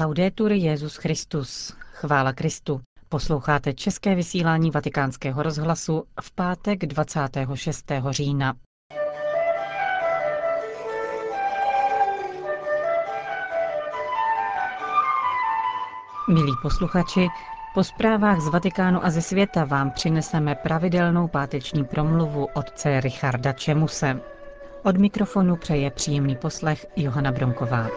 Laudetur Jezus Christus. Chvála Kristu. Posloucháte české vysílání Vatikánského rozhlasu v pátek 26. října. Milí posluchači, po zprávách z Vatikánu a ze světa vám přineseme pravidelnou páteční promluvu otce Richarda Čemuse. Od mikrofonu přeje příjemný poslech Johana Bronková.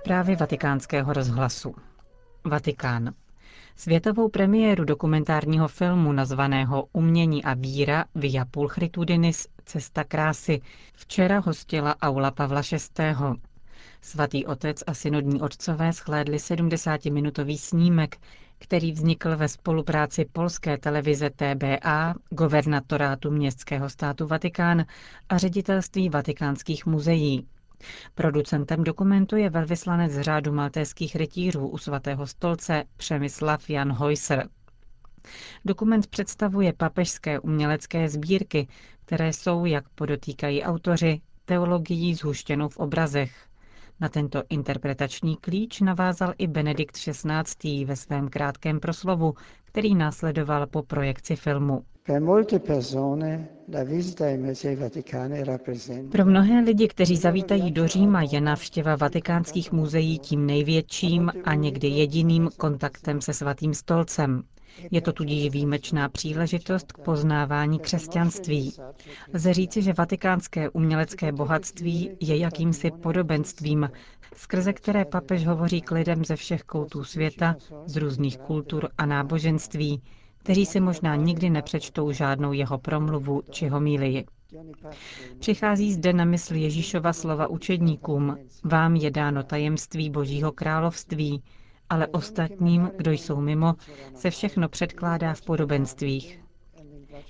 Zprávy vatikánského rozhlasu. Vatikán. Světovou premiéru dokumentárního filmu nazvaného Umění a víra Via Pulchritudinis Cesta krásy včera hostila aula Pavla VI. Svatý otec a synodní otcové schlédli 70-minutový snímek, který vznikl ve spolupráci polské televize TBA, governatorátu městského státu Vatikán a ředitelství vatikánských muzeí. Producentem dokumentu je velvyslanec řádu maltéských rytířů u svatého stolce Přemyslav Jan Hojser. Dokument představuje papežské umělecké sbírky, které jsou, jak podotýkají autoři, teologií zhuštěnou v obrazech. Na tento interpretační klíč navázal i Benedikt XVI. ve svém krátkém proslovu, který následoval po projekci filmu. Pro mnohé lidi, kteří zavítají do Říma, je návštěva vatikánských muzeí tím největším a někdy jediným kontaktem se svatým stolcem. Je to tudíž výjimečná příležitost k poznávání křesťanství. Lze říci, že vatikánské umělecké bohatství je jakýmsi podobenstvím, skrze které papež hovoří k lidem ze všech koutů světa, z různých kultur a náboženství, kteří si možná nikdy nepřečtou žádnou jeho promluvu či homílii. Přichází zde na mysl Ježíšova slova učedníkům, vám je dáno tajemství Božího království, ale ostatním, kdo jsou mimo, se všechno předkládá v podobenstvích.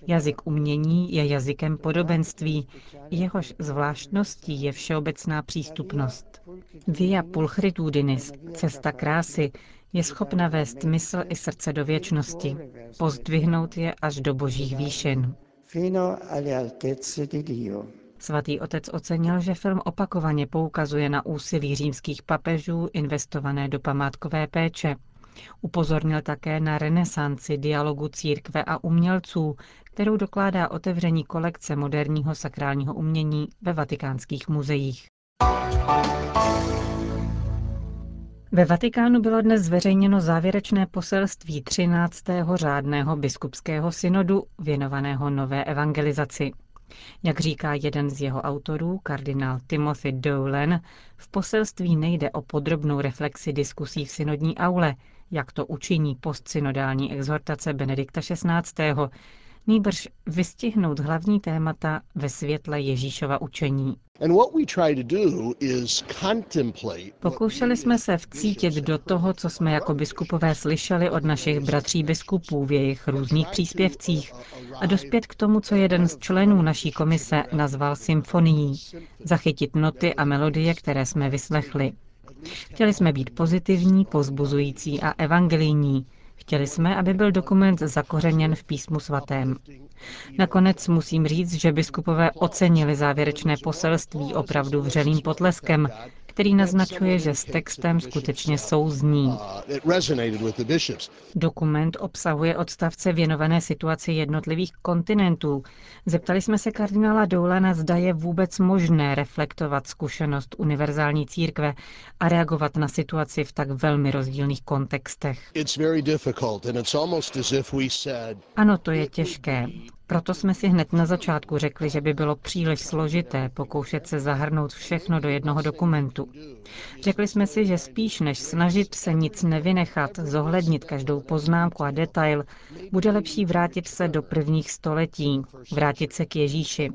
Jazyk umění je jazykem podobenství, jehož zvláštností je všeobecná přístupnost. Via pulchritudinis, cesta krásy, je schopna vést mysl i srdce do věčnosti, pozdvihnout je až do božích výšin. Svatý otec ocenil, že film opakovaně poukazuje na úsilí římských papežů investované do památkové péče. Upozornil také na renesanci dialogu církve a umělců, kterou dokládá otevření kolekce moderního sakrálního umění ve vatikánských muzeích. Ve Vatikánu bylo dnes zveřejněno závěrečné poselství 13. řádného biskupského synodu věnovaného nové evangelizaci. Jak říká jeden z jeho autorů, kardinál Timothy Dolan, v poselství nejde o podrobnou reflexi diskusí v synodní aule, jak to učiní postsynodální exhortace Benedikta XVI., nýbrž vystihnout hlavní témata ve světle Ježíšova učení. Pokoušeli jsme se vcítit do toho, co jsme jako biskupové slyšeli od našich bratří biskupů v jejich různých příspěvcích a dospět k tomu, co jeden z členů naší komise nazval symfonií, zachytit noty a melodie, které jsme vyslechli. Chtěli jsme být pozitivní, pozbuzující a evangelijní, Chtěli jsme, aby byl dokument zakořeněn v písmu svatém. Nakonec musím říct, že biskupové ocenili závěrečné poselství opravdu vřelým potleskem, který naznačuje, že s textem skutečně souzní. Dokument obsahuje odstavce věnované situaci jednotlivých kontinentů. Zeptali jsme se kardinála Doulana, zda je vůbec možné reflektovat zkušenost univerzální církve a reagovat na situaci v tak velmi rozdílných kontextech. Ano, to je těžké. Proto jsme si hned na začátku řekli, že by bylo příliš složité pokoušet se zahrnout všechno do jednoho dokumentu. Řekli jsme si, že spíš než snažit se nic nevynechat, zohlednit každou poznámku a detail, bude lepší vrátit se do prvních století, vrátit se k Ježíši.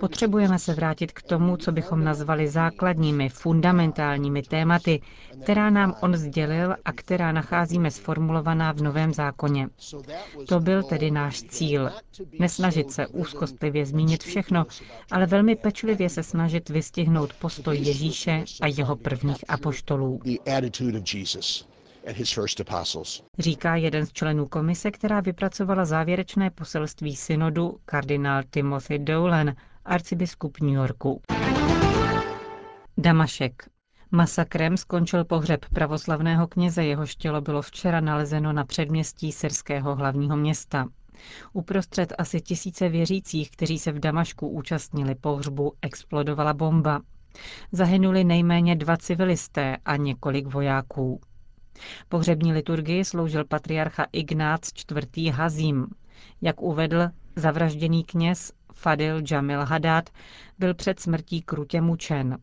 Potřebujeme se vrátit k tomu, co bychom nazvali základními, fundamentálními tématy, která nám on sdělil a která nacházíme sformulovaná v Novém zákoně. To byl tedy náš cíl Nesnažit se úzkostlivě zmínit všechno, ale velmi pečlivě se snažit vystihnout postoj Ježíše a jeho prvních apoštolů. Říká jeden z členů komise, která vypracovala závěrečné poselství synodu, kardinál Timothy Dolan, arcibiskup New Yorku. Damašek. Masakrem skončil pohřeb pravoslavného kněze, jehož tělo bylo včera nalezeno na předměstí syrského hlavního města. Uprostřed asi tisíce věřících, kteří se v Damašku účastnili pohřbu, explodovala bomba. Zahynuli nejméně dva civilisté a několik vojáků. Pohřební liturgii sloužil patriarcha Ignác IV. Hazím. Jak uvedl, zavražděný kněz Fadil Jamil Hadad byl před smrtí krutě mučen.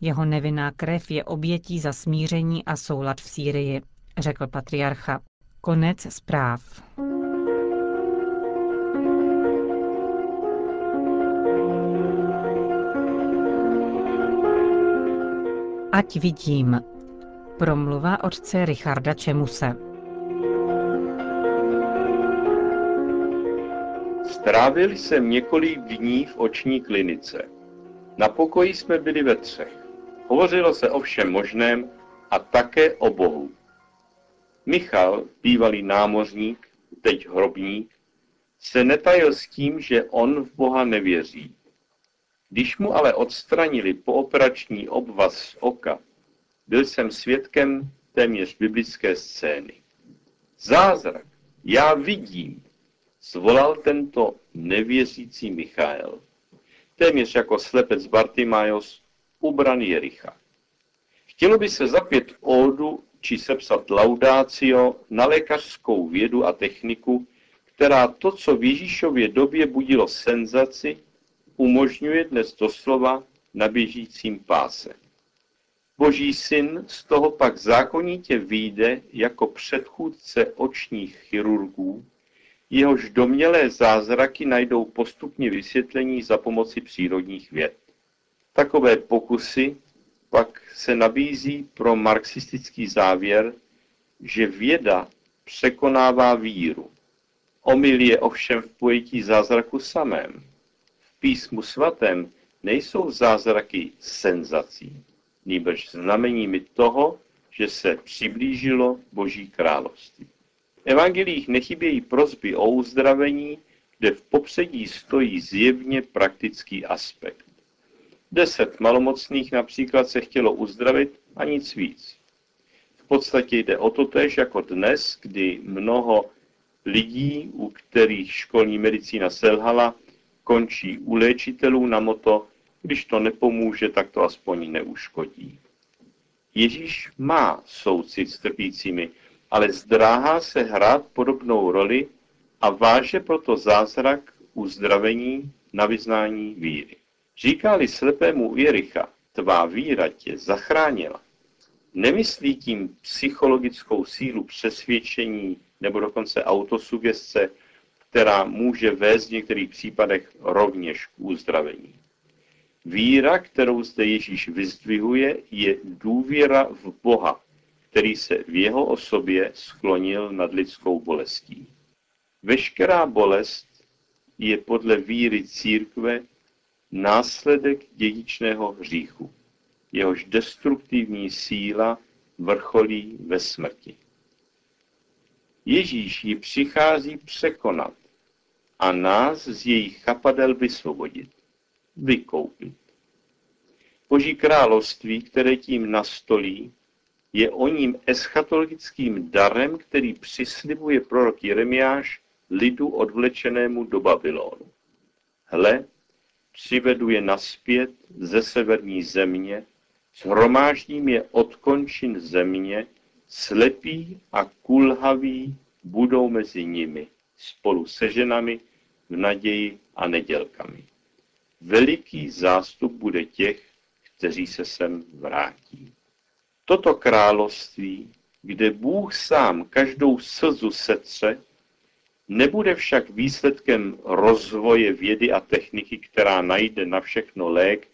Jeho nevinná krev je obětí za smíření a soulad v Sýrii, řekl patriarcha. Konec zpráv. Ať vidím. Promluva otce Richarda Čemuse. Strávil jsem několik dní v oční klinice. Na pokoji jsme byli ve třech. Hovořilo se o všem možném a také o Bohu. Michal, bývalý námořník, teď hrobník, se netajil s tím, že on v Boha nevěří. Když mu ale odstranili pooperační obvaz z oka, byl jsem svědkem téměř biblické scény. Zázrak, já vidím, zvolal tento nevěřící Michael, téměř jako slepec Bartimajos, ubraný Jericha. Chtělo by se zapět ódu či sepsat laudácio na lékařskou vědu a techniku, která to, co v Ježíšově době budilo senzaci, umožňuje dnes doslova na běžícím páse. Boží syn z toho pak zákonitě vyjde jako předchůdce očních chirurgů, jehož domělé zázraky najdou postupně vysvětlení za pomoci přírodních věd. Takové pokusy pak se nabízí pro marxistický závěr, že věda překonává víru. Omyl je ovšem v pojetí zázraku samém. Písmu svatém nejsou zázraky senzací, nýbrž znameními toho, že se přiblížilo Boží království. V evangelích nechybějí prozby o uzdravení, kde v popředí stojí zjevně praktický aspekt. Deset malomocných například se chtělo uzdravit a nic víc. V podstatě jde o to tež jako dnes, kdy mnoho lidí, u kterých školní medicína selhala, končí u léčitelů na moto, když to nepomůže, tak to aspoň neuškodí. Ježíš má soucit s trpícími, ale zdráhá se hrát podobnou roli a váže proto zázrak uzdravení na vyznání víry. Říkali slepému Jericha, tvá víra tě zachránila. Nemyslí tím psychologickou sílu přesvědčení nebo dokonce autosugestce, která může vést v některých případech rovněž k uzdravení. Víra, kterou zde Ježíš vyzdvihuje, je důvěra v Boha, který se v jeho osobě sklonil nad lidskou bolestí. Veškerá bolest je podle víry církve následek dědičného hříchu. Jehož destruktivní síla vrcholí ve smrti. Ježíš ji přichází překonat a nás z jejich chapadel vysvobodit, vykoupit. Boží království, které tím nastolí, je o ním eschatologickým darem, který přislibuje prorok Jeremiáš lidu odvlečenému do Babylonu. Hle, přivedu je naspět ze severní země, shromáždím je od končin země, slepí a kulhaví budou mezi nimi, spolu se ženami v naději a nedělkami. Veliký zástup bude těch, kteří se sem vrátí. Toto království, kde Bůh sám každou slzu setře, Nebude však výsledkem rozvoje vědy a techniky, která najde na všechno lék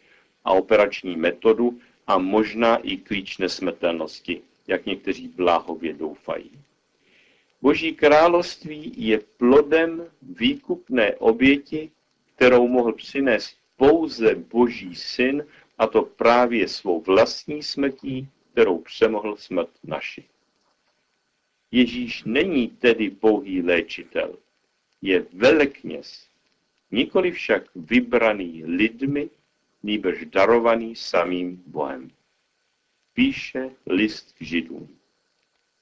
a operační metodu a možná i klíč nesmrtelnosti, jak někteří bláhově doufají. Boží království je plodem výkupné oběti, kterou mohl přinést pouze Boží syn, a to právě svou vlastní smrtí, kterou přemohl smrt naši. Ježíš není tedy pouhý léčitel, je velekněz, nikoli však vybraný lidmi, nýbrž darovaný samým Bohem. Píše list k židům.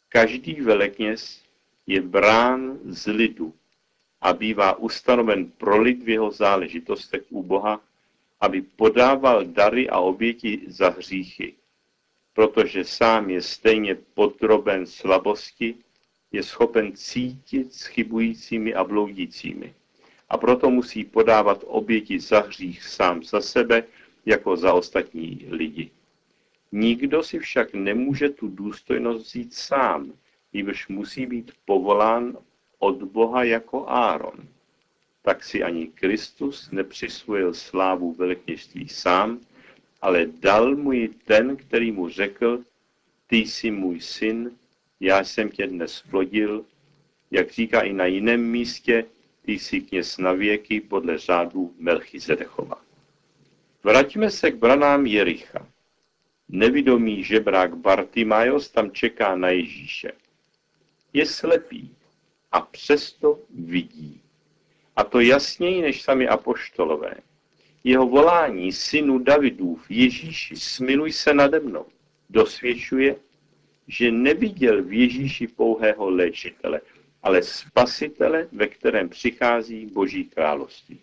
Každý velekněz je brán z lidu a bývá ustanoven pro lid v jeho záležitostech u Boha, aby podával dary a oběti za hříchy, protože sám je stejně podroben slabosti, je schopen cítit s chybujícími a bloudícími. A proto musí podávat oběti za hřích sám za sebe, jako za ostatní lidi. Nikdo si však nemůže tu důstojnost vzít sám, nýbrž musí být povolán od Boha jako Áron. Tak si ani Kristus nepřisvojil slávu velekněžství sám, ale dal mu ji ten, který mu řekl, ty jsi můj syn, já jsem tě dnes plodil, jak říká i na jiném místě, ty jsi kněz na věky podle řádu Melchizedechova. Vraťme se k branám Jericha. Nevidomý žebrák Bartimajos tam čeká na Ježíše. Je slepý a přesto vidí. A to jasněji než sami apoštolové. Jeho volání synu Davidův, Ježíši, smiluj se nade mnou, dosvědčuje, že neviděl v Ježíši pouhého léčitele, ale spasitele, ve kterém přichází Boží království.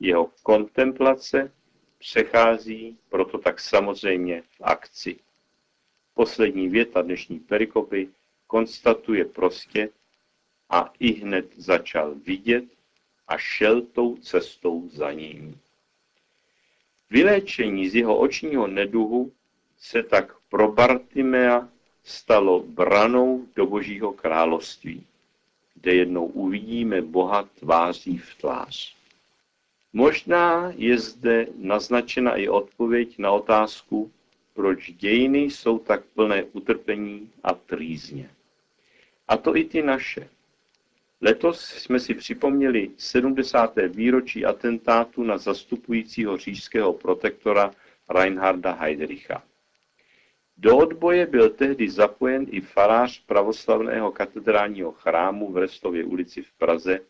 Jeho kontemplace přechází proto tak samozřejmě v akci. Poslední věta dnešní perikopy konstatuje prostě a i hned začal vidět a šel tou cestou za ním. Vyléčení z jeho očního neduhu se tak pro Bartimea stalo branou do Božího království, kde jednou uvidíme Boha tváří v tvář. Možná je zde naznačena i odpověď na otázku, proč dějiny jsou tak plné utrpení a trýzně. A to i ty naše. Letos jsme si připomněli 70. výročí atentátu na zastupujícího říšského protektora Reinharda Heydricha. Do odboje byl tehdy zapojen i farář pravoslavného katedrálního chrámu v Restově ulici v Praze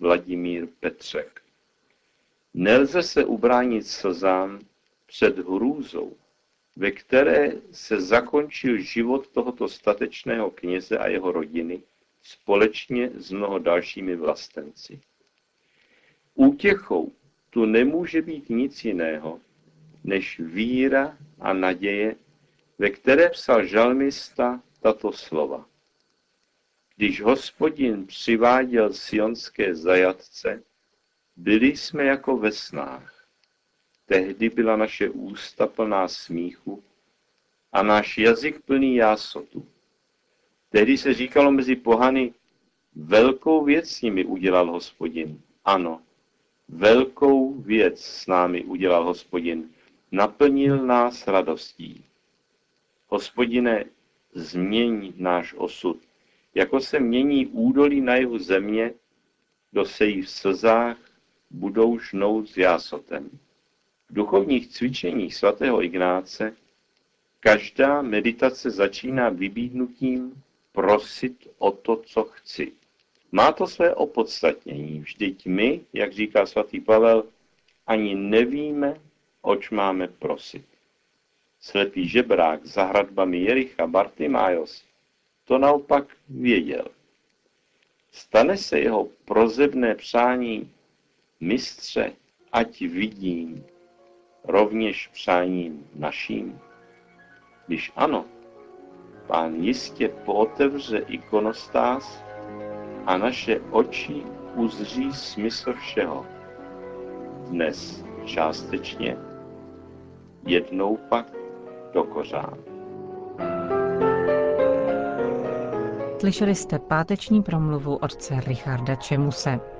Vladimír Petřek. Nelze se ubránit slzám před hrůzou, ve které se zakončil život tohoto statečného kněze a jeho rodiny společně s mnoho dalšími vlastenci. Útěchou tu nemůže být nic jiného, než víra a naděje, ve které psal žalmista tato slova. Když hospodin přiváděl sionské zajatce, byli jsme jako ve snách. Tehdy byla naše ústa plná smíchu a náš jazyk plný jásotu. Tehdy se říkalo mezi pohany, velkou věc s nimi udělal hospodin. Ano, velkou věc s námi udělal hospodin. Naplnil nás radostí. Hospodine, změň náš osud, jako se mění údolí na jeho země, dosejí v slzách budou žnout s jásotem. V duchovních cvičeních svatého Ignáce každá meditace začíná vybídnutím prosit o to, co chci. Má to své opodstatnění. Vždyť my, jak říká svatý Pavel, ani nevíme, oč máme prosit. Slepý žebrák za hradbami Jericha Bartimájos to naopak věděl. Stane se jeho prozebné přání Mistře, ať vidím rovněž přáním naším? Když ano, pán jistě pootevře ikonostáz a naše oči uzří smysl všeho. Dnes částečně, jednou pak do kořán. Slyšeli jste páteční promluvu otce Richarda Čemuse.